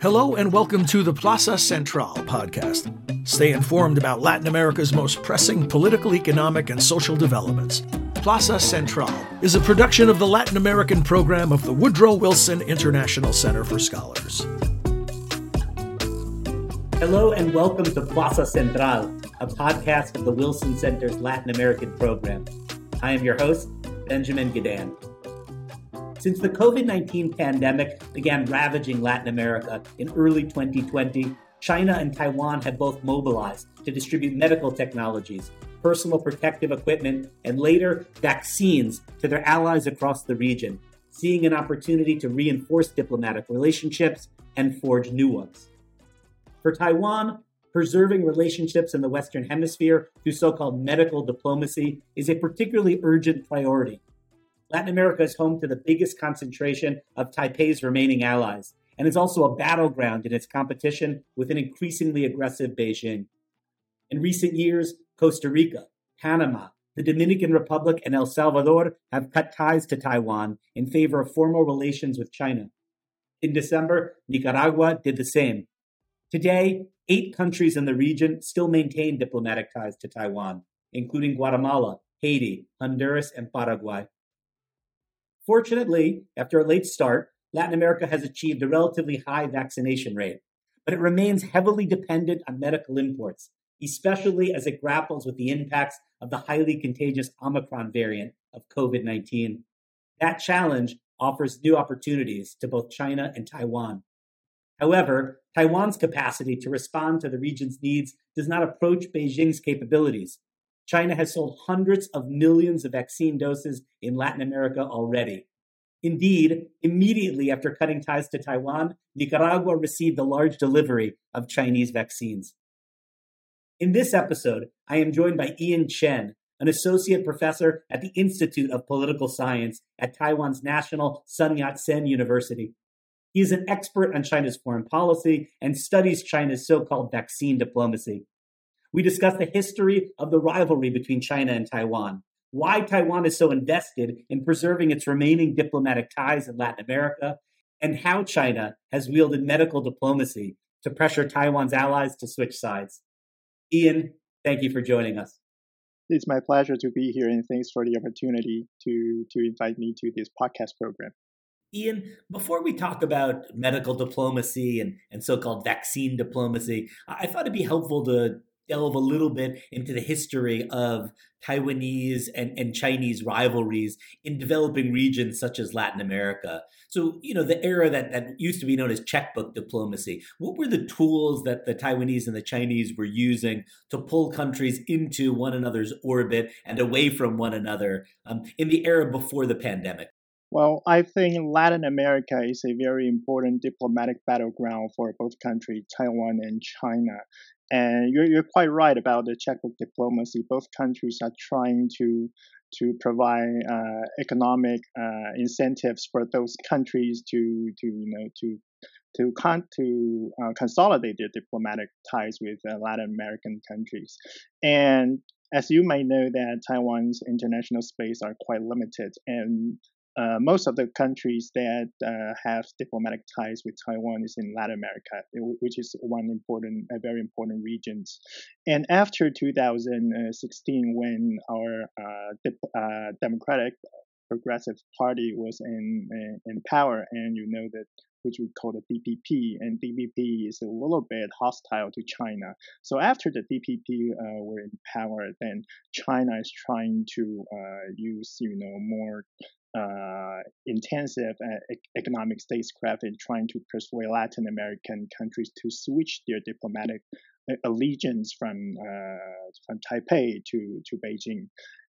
Hello and welcome to the Plaza Central podcast. Stay informed about Latin America's most pressing political, economic, and social developments. Plaza Central is a production of the Latin American program of the Woodrow Wilson International Center for Scholars. Hello and welcome to Plaza Central, a podcast of the Wilson Center's Latin American program. I am your host, Benjamin Gedan. Since the COVID 19 pandemic began ravaging Latin America in early 2020, China and Taiwan have both mobilized to distribute medical technologies, personal protective equipment, and later vaccines to their allies across the region, seeing an opportunity to reinforce diplomatic relationships and forge new ones. For Taiwan, preserving relationships in the Western Hemisphere through so called medical diplomacy is a particularly urgent priority Latin America is home to the biggest concentration of Taipei's remaining allies, and is also a battleground in its competition with an increasingly aggressive Beijing. In recent years, Costa Rica, Panama, the Dominican Republic, and El Salvador have cut ties to Taiwan in favor of formal relations with China. In December, Nicaragua did the same. Today, eight countries in the region still maintain diplomatic ties to Taiwan, including Guatemala, Haiti, Honduras, and Paraguay. Fortunately, after a late start, Latin America has achieved a relatively high vaccination rate, but it remains heavily dependent on medical imports, especially as it grapples with the impacts of the highly contagious Omicron variant of COVID 19. That challenge offers new opportunities to both China and Taiwan. However, Taiwan's capacity to respond to the region's needs does not approach Beijing's capabilities, China has sold hundreds of millions of vaccine doses in Latin America already. Indeed, immediately after cutting ties to Taiwan, Nicaragua received a large delivery of Chinese vaccines. In this episode, I am joined by Ian Chen, an associate professor at the Institute of Political Science at Taiwan's National Sun Yat sen University. He is an expert on China's foreign policy and studies China's so called vaccine diplomacy. We discuss the history of the rivalry between China and Taiwan, why Taiwan is so invested in preserving its remaining diplomatic ties in Latin America, and how China has wielded medical diplomacy to pressure Taiwan's allies to switch sides. Ian, thank you for joining us. It's my pleasure to be here, and thanks for the opportunity to, to invite me to this podcast program. Ian, before we talk about medical diplomacy and, and so called vaccine diplomacy, I thought it'd be helpful to delve a little bit into the history of Taiwanese and, and Chinese rivalries in developing regions such as Latin America. So, you know, the era that, that used to be known as checkbook diplomacy, what were the tools that the Taiwanese and the Chinese were using to pull countries into one another's orbit and away from one another um, in the era before the pandemic? Well, I think Latin America is a very important diplomatic battleground for both countries, Taiwan and China. And you're, you're quite right about the checkbook diplomacy. Both countries are trying to to provide uh, economic uh, incentives for those countries to to you know to to con- to uh, consolidate their diplomatic ties with Latin American countries. And as you may know, that Taiwan's international space are quite limited, and uh, most of the countries that uh, have diplomatic ties with Taiwan is in Latin America, which is one important, a very important region. And after 2016, when our uh, dip, uh, Democratic Progressive Party was in, in, in power, and you know that which we call the DPP, and DPP is a little bit hostile to China. So after the DPP uh, were in power, then China is trying to uh, use you know more uh, intensive uh, economic statecraft in trying to persuade Latin American countries to switch their diplomatic uh, allegiance from uh, from Taipei to to Beijing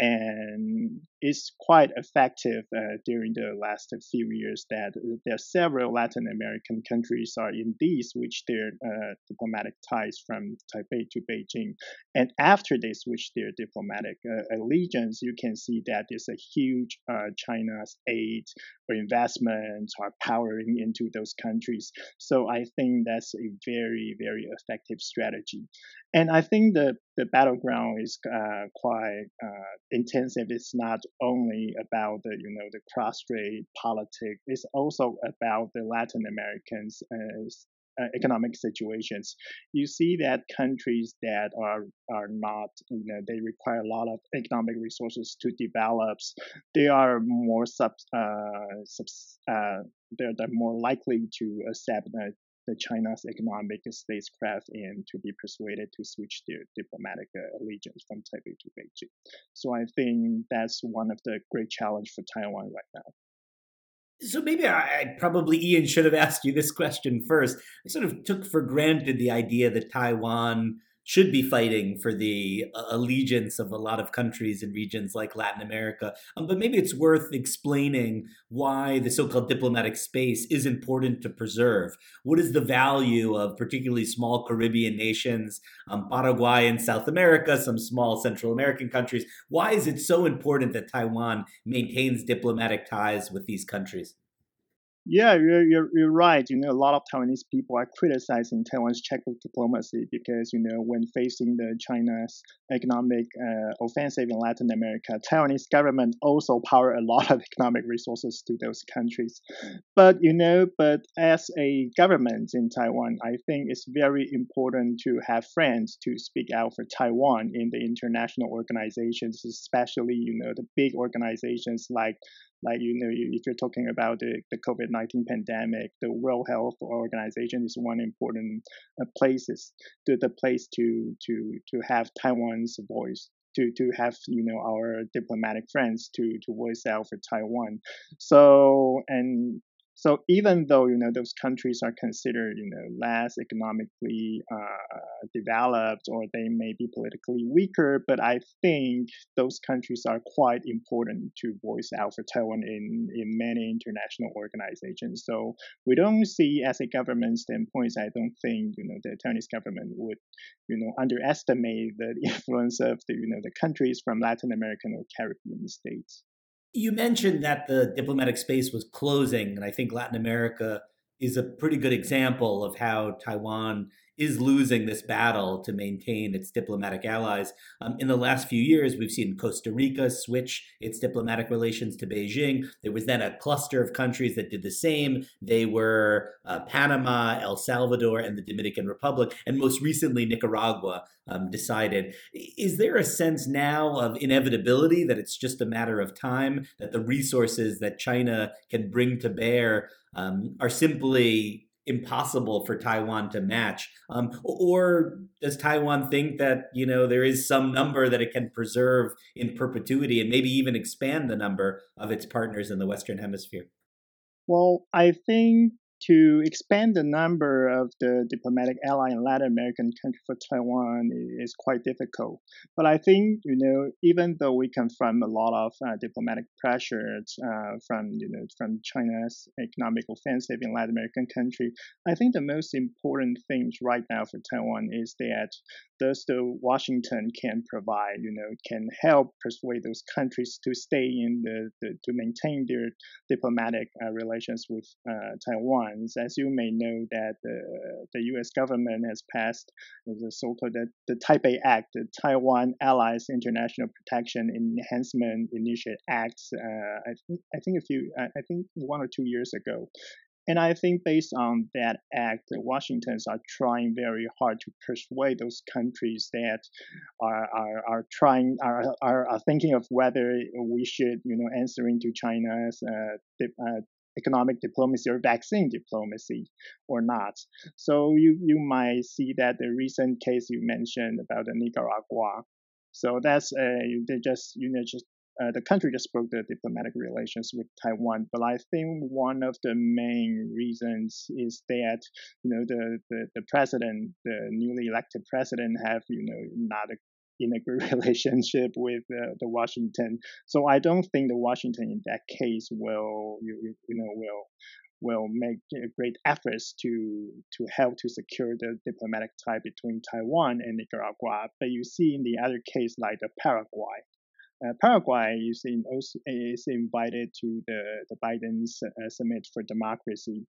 and it's quite effective uh, during the last few years that there are several Latin American countries are indeed switched their uh, diplomatic ties from Taipei to Beijing. And after they switch their diplomatic uh, allegiance, you can see that there's a huge uh, China's aid or investments are powering into those countries. So I think that's a very, very effective strategy. And I think the, the battleground is uh, quite uh, intensive. It's not only about the you know the cross-strait politics. It's also about the Latin Americans uh, economic situations. You see that countries that are are not, you know, they require a lot of economic resources to develop. They are more sub, uh, subs, uh, they're, they're more likely to accept uh, the China's economic statecraft and to be persuaded to switch their diplomatic uh, allegiance from Taipei to Beijing. So I think that's one of the great challenge for Taiwan right now. So maybe I probably Ian should have asked you this question first. I sort of took for granted the idea that Taiwan should be fighting for the uh, allegiance of a lot of countries and regions like Latin America. Um, but maybe it's worth explaining why the so called diplomatic space is important to preserve. What is the value of particularly small Caribbean nations, um, Paraguay in South America, some small Central American countries? Why is it so important that Taiwan maintains diplomatic ties with these countries? Yeah, you're, you're, you're right. You know, a lot of Taiwanese people are criticizing Taiwan's checkbook diplomacy because, you know, when facing the China's economic uh, offensive in Latin America, Taiwanese government also power a lot of economic resources to those countries. But, you know, but as a government in Taiwan, I think it's very important to have friends to speak out for Taiwan in the international organizations, especially, you know, the big organizations like like you know if you're talking about the, the covid-19 pandemic the world health organization is one important uh, places to the place to to to have taiwan's voice to to have you know our diplomatic friends to to voice out for taiwan. So and so even though you know those countries are considered you know less economically uh, developed or they may be politically weaker, but I think those countries are quite important to voice out for Taiwan in in many international organizations. So we don't see as a government standpoint, I don't think you know the Taiwanese government would you know underestimate the influence of the you know the countries from Latin American or Caribbean states. You mentioned that the diplomatic space was closing, and I think Latin America is a pretty good example of how Taiwan is losing this battle to maintain its diplomatic allies. Um, in the last few years, we've seen Costa Rica switch its diplomatic relations to Beijing. There was then a cluster of countries that did the same. They were uh, Panama, El Salvador, and the Dominican Republic, and most recently, Nicaragua um, decided. Is there a sense now of inevitability that it's just a matter of time, that the resources that China can bring to bear um, are simply impossible for Taiwan to match? Um, or does Taiwan think that you know there is some number that it can preserve in perpetuity and maybe even expand the number of its partners in the Western Hemisphere? Well, I think to expand the number of the diplomatic ally in Latin American country for Taiwan is quite difficult. But I think you know even though we confront a lot of uh, diplomatic pressures uh, from you know from China's economic offensive in Latin American country, I think the most important things right now for Taiwan is that thus the Washington can provide you know can help persuade those countries to stay in the, the to maintain their diplomatic uh, relations with uh, As you may know, that the, U.S. government has passed the so-called the, the Taipei Act, the Taiwan Allies International Protection Enhancement Initiative Act. Uh, I think I think a few I think one or two years ago. And I think based on that act, Washingtons are trying very hard to persuade those countries that are, are, are trying are, are, are thinking of whether we should you know answering to China's uh, uh, economic diplomacy or vaccine diplomacy or not. So you, you might see that the recent case you mentioned about the Nicaragua. So that's a, they just, you know, just uh, the country just broke the diplomatic relations with Taiwan. But I think one of the main reasons is that you know the, the, the president, the newly elected president, have you know not in a good relationship with uh, the Washington. So I don't think the Washington in that case will you, you know will will make great efforts to to help to secure the diplomatic tie between Taiwan and Nicaragua. But you see in the other case like the Paraguay, uh, Paraguay is, in, is invited to the, the Biden's uh, Summit for Democracy.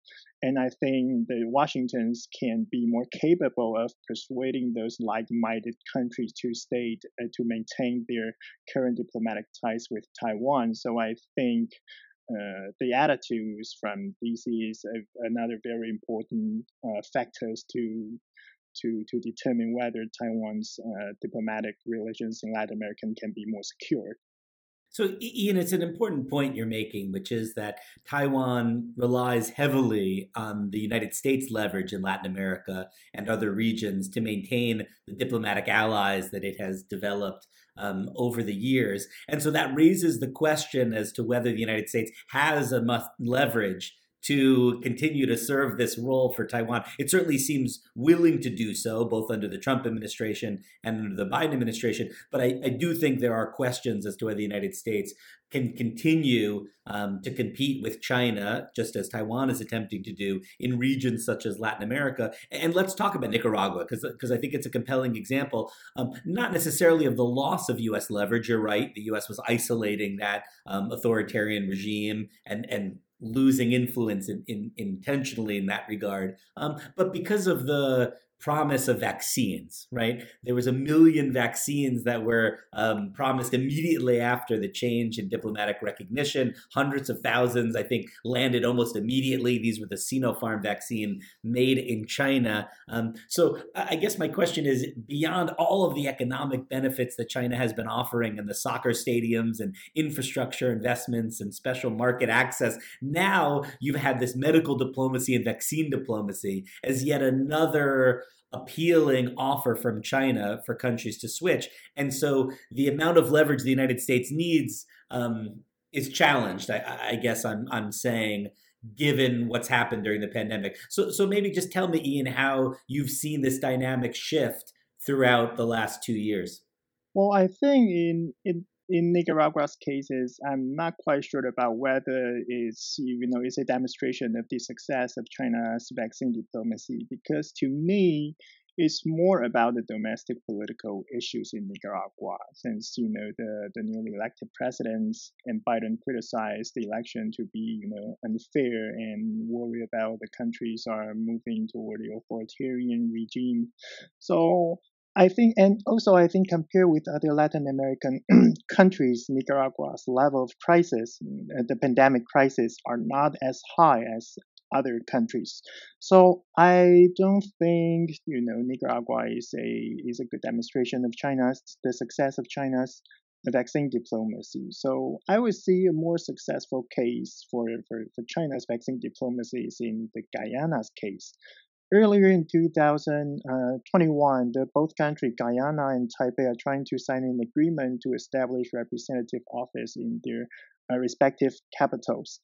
And I think the Washingtons can be more capable of persuading those like minded countries to stay, uh, to maintain their current diplomatic ties with Taiwan. So I think uh, the attitudes from DC is a, another very important uh, factors to to to determine whether Taiwan's uh, diplomatic relations in Latin America can be more secure. So, Ian, it's an important point you're making, which is that Taiwan relies heavily on the United States leverage in Latin America and other regions to maintain the diplomatic allies that it has developed um, over the years. And so that raises the question as to whether the United States has enough leverage to continue to serve this role for Taiwan. It certainly seems willing to do so, both under the Trump administration and under the Biden administration. But I, I do think there are questions as to whether the United States can continue um, to compete with China, just as Taiwan is attempting to do in regions such as Latin America. And let's talk about Nicaragua, because I think it's a compelling example, um, not necessarily of the loss of U.S. leverage. You're right, the U.S. was isolating that um, authoritarian regime and, and losing influence in, in, intentionally in that regard, um, but because of the promise of vaccines, right? There was a million vaccines that were um, promised immediately after the change in diplomatic recognition. Hundreds of thousands, I think, landed almost immediately. These were the Sinopharm vaccine made in China. Um, so I guess my question is beyond all of the economic benefits that China has been offering and the soccer stadiums and infrastructure investments and special market access, now you've had this medical diplomacy and vaccine diplomacy as yet another appealing offer from China for countries to switch. And so the amount of leverage the United States needs um, is challenged. I, I, guess I'm I'm saying given what's happened during the pandemic. So so maybe just tell me, Ian, how you've seen this dynamic shift throughout the last two years. Well, I think in in in Nicaragua's cases, I'm not quite sure about whether it's you know it's a demonstration of the success of China's vaccine diplomacy because to me it's more about the domestic political issues in Nicaragua since you know the, the newly elected presidents and Biden criticized the election to be you know unfair and worry about the countries are moving toward the authoritarian regime. So I think, and also I think compared with other Latin American countries, Nicaragua's level of crisis, uh, the pandemic crisis, are not as high as other countries. So I don't think you know Nicaragua is a is a good demonstration of China's the success of China's vaccine diplomacy. So I would see a more successful case for, for, for China's vaccine diplomacy is in the Guyana's case. Earlier in 2021, the both countries, Guyana and Taipei, are trying to sign an agreement to establish representative office in their uh, respective capitals.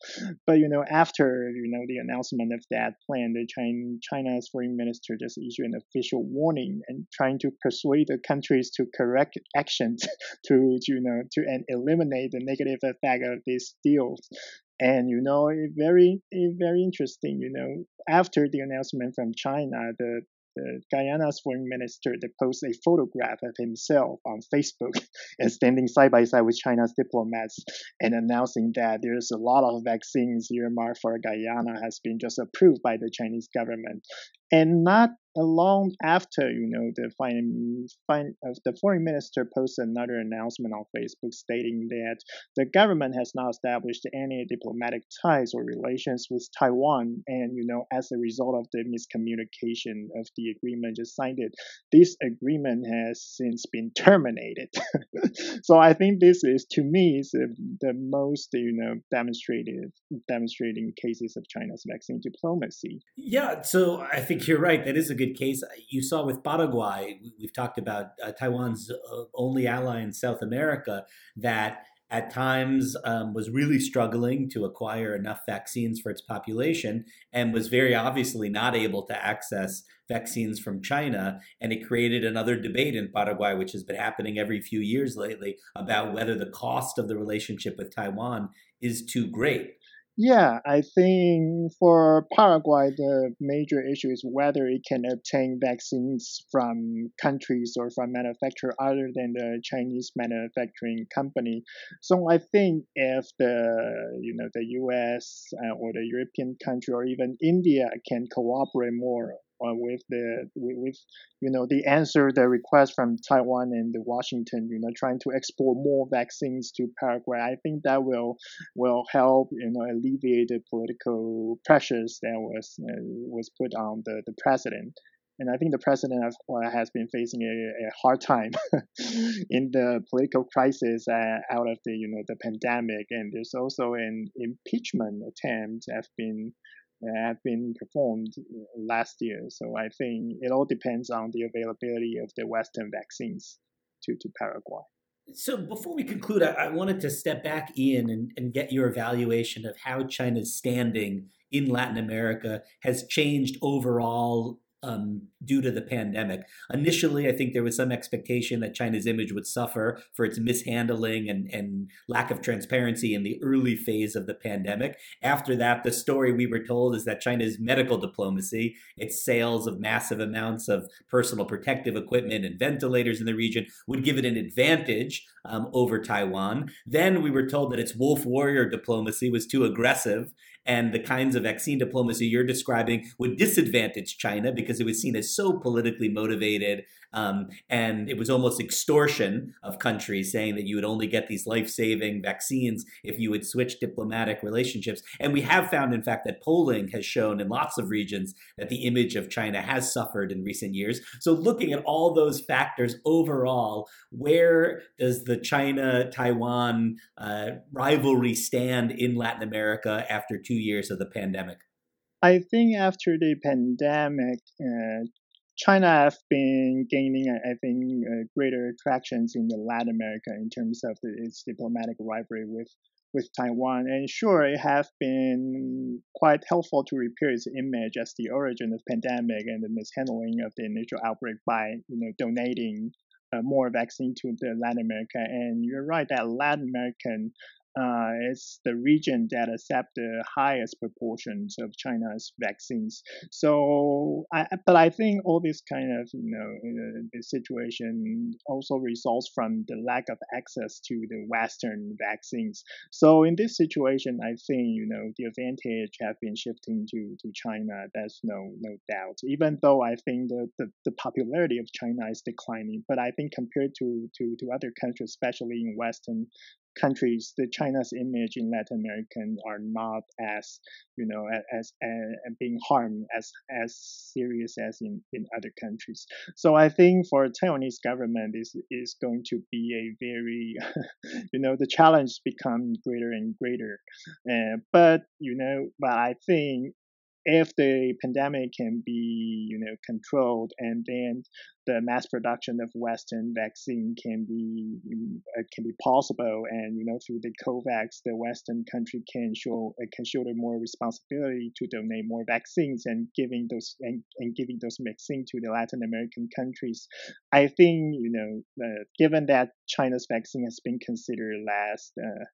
But you know, after you know the announcement of that plan, the China, China's foreign minister just issued an official warning and trying to persuade the countries to correct actions to you know to and eliminate the negative effect of these deals. And you know, very very interesting. You know, after the announcement from China, the the Guyana's foreign minister they post a photograph of himself on Facebook and standing side by side with China's diplomats and announcing that there's a lot of vaccines earmarked for Guyana has been just approved by the Chinese government. And not long after, you know, the fine, uh, the foreign minister posted another announcement on Facebook stating that the government has not established any diplomatic ties or relations with Taiwan, and you know, as a result of the miscommunication of the agreement just signed it, this agreement has since been terminated. so I think this is, to me, is the, the most you know demonstrated demonstrating cases of China's vaccine diplomacy. Yeah, so I think you're right. That is a good case. You saw with Paraguay, we've talked about uh, Taiwan's uh, only ally in South America that at times um, was really struggling to acquire enough vaccines for its population and was very obviously not able to access vaccines from China. And it created another debate in Paraguay, which has been happening every few years lately, about whether the cost of the relationship with Taiwan is too great. Yeah, I think for Paraguay, the major issue is whether it can obtain vaccines from countries or from manufacturer other than the Chinese manufacturing company. So I think if the you know the U.S. Uh, or the European country or even India can cooperate more uh, with the with, with, you know the answer the request from Taiwan and the Washington you know trying to export more vaccines to Paraguay. I think that will will help you know alleviate the political pressures that was uh, was put on the the president. And I think the president has, has been facing a, a hard time in the political crisis uh, out of the you know the pandemic, and there's also an impeachment attempt have been have been performed uh, last year. So I think it all depends on the availability of the Western vaccines to, to Paraguay. So before we conclude, I, I wanted to step back, Ian, and, and get your evaluation of how China's standing in Latin America has changed overall um, due to the pandemic. Initially, I think there was some expectation that China's image would suffer for its mishandling and, and lack of transparency in the early phase of the pandemic. After that, the story we were told is that China's medical diplomacy, its sales of massive amounts of personal protective equipment and ventilators in the region, would give it an advantage um, over Taiwan. Then we were told that its wolf warrior diplomacy was too aggressive and the kinds of vaccine diplomacy you're describing would disadvantage China because it was seen as so politically motivated um, and it was almost extortion of countries saying that you would only get these life saving vaccines if you would switch diplomatic relationships. And we have found, in fact, that polling has shown in lots of regions that the image of China has suffered in recent years. So, looking at all those factors overall, where does the China Taiwan uh, rivalry stand in Latin America after two years of the pandemic? I think after the pandemic, uh, China have been gaining, I think, uh, greater attractions in the Latin America in terms of the, its diplomatic rivalry with with Taiwan. And sure, it has been quite helpful to repair its image as the origin of pandemic and the mishandling of the initial outbreak by, you know, donating uh, more vaccine to the Latin America. And you're right that Latin American uh, is the region that accept the highest proportions of China's vaccines. So, I, but I think all this kind of you know uh, situation also results from the lack of access to the Western vaccines. So in this situation, I think you know the advantage have been shifting to to China. That's no no doubt. Even though I think the, the, the popularity of China is declining, but I think compared to to to other countries, especially in Western countries, the China's image in Latin America are not as you know as, as, being harmed as as serious as in, in other countries. So I think for Taiwanese government is is going to be a very you know the challenge become greater and greater. Uh, but you know, but I think if the pandemic can be you know controlled and then the mass production of western vaccine can be uh, can be possible and you know through the covax the western country can show uh, can shoulder more responsibility to donate more vaccines and giving those and, and giving those vaccines to the latin american countries. I think you know uh, given that china's vaccine has been considered last uh,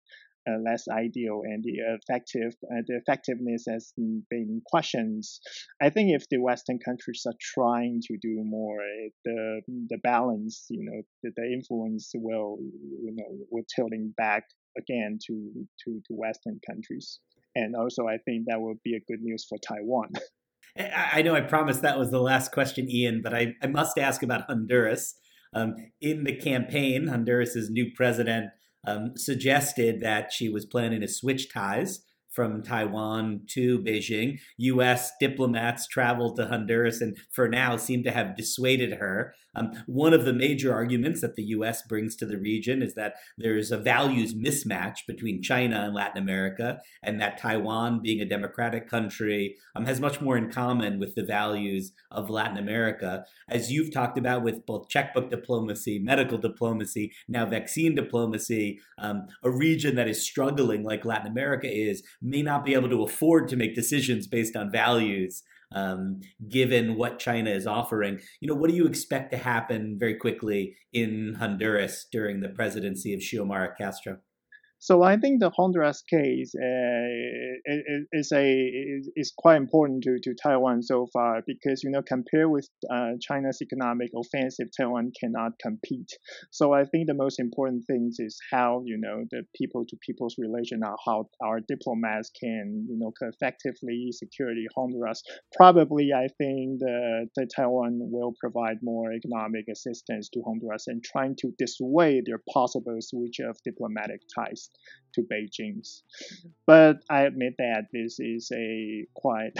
less ideal and the effective uh, the effectiveness has been questioned. I think if the Western countries are trying to do more, the the balance, you know, the, the influence will you know will tilting back again to to to Western countries. And also, I think that will be a good news for Taiwan. I know I promised that was the last question, Ian, but I, I must ask about Honduras. Um, in the campaign, Honduras's new president um, suggested that she was planning to switch ties from Taiwan to Beijing. U.S. diplomats traveled to Honduras and for now seem to have dissuaded her. Um, one of the major arguments that the U.S. brings to the region is that there's a values mismatch between China and Latin America, and that Taiwan, being a democratic country, um, has much more in common with the values of Latin America. As you've talked about with both checkbook diplomacy, medical diplomacy, now vaccine diplomacy, um, a region that is struggling like Latin America is may not be able to afford to make decisions based on values um, given what China is offering. You know, what do you expect to happen very quickly in Honduras during the presidency of Xiomara Castro? So I think the Honduras case uh, is a is quite important to, to Taiwan so far because you know compared with uh, China's economic offensive, Taiwan cannot compete. So I think the most important things is how you know the people to people's relation, how our diplomats can you know effectively secure Honduras. Probably I think the, the Taiwan will provide more economic assistance to Honduras and trying to dissuade their possible switch of diplomatic ties to Beijing's. But I admit that this is a quite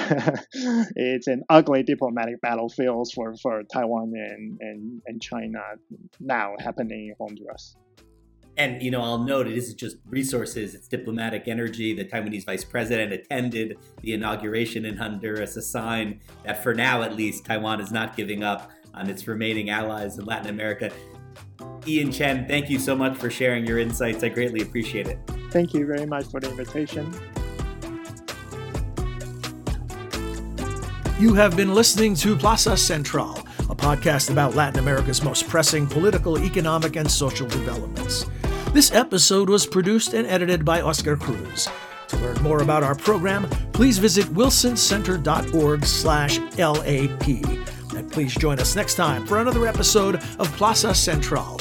it's an ugly diplomatic battlefield for, for Taiwan and, and, and China now happening in Honduras. And you know, I'll note it isn't just resources; it's diplomatic energy. The Taiwanese vice president attended the inauguration in Honduras, a sign that, for now at least, Taiwan is not giving up on its remaining allies in Latin America. Ian Chen, thank you so much for sharing your insights. I greatly appreciate it. Thank you very much for the invitation. You have been listening to Plaza Central, a podcast about Latin America's most pressing political, economic, and social developments. This episode was produced and edited by Oscar Cruz. To learn more about our program, please visit wilsoncenter.org slash LAP. And please join us next time for another episode of Plaza Central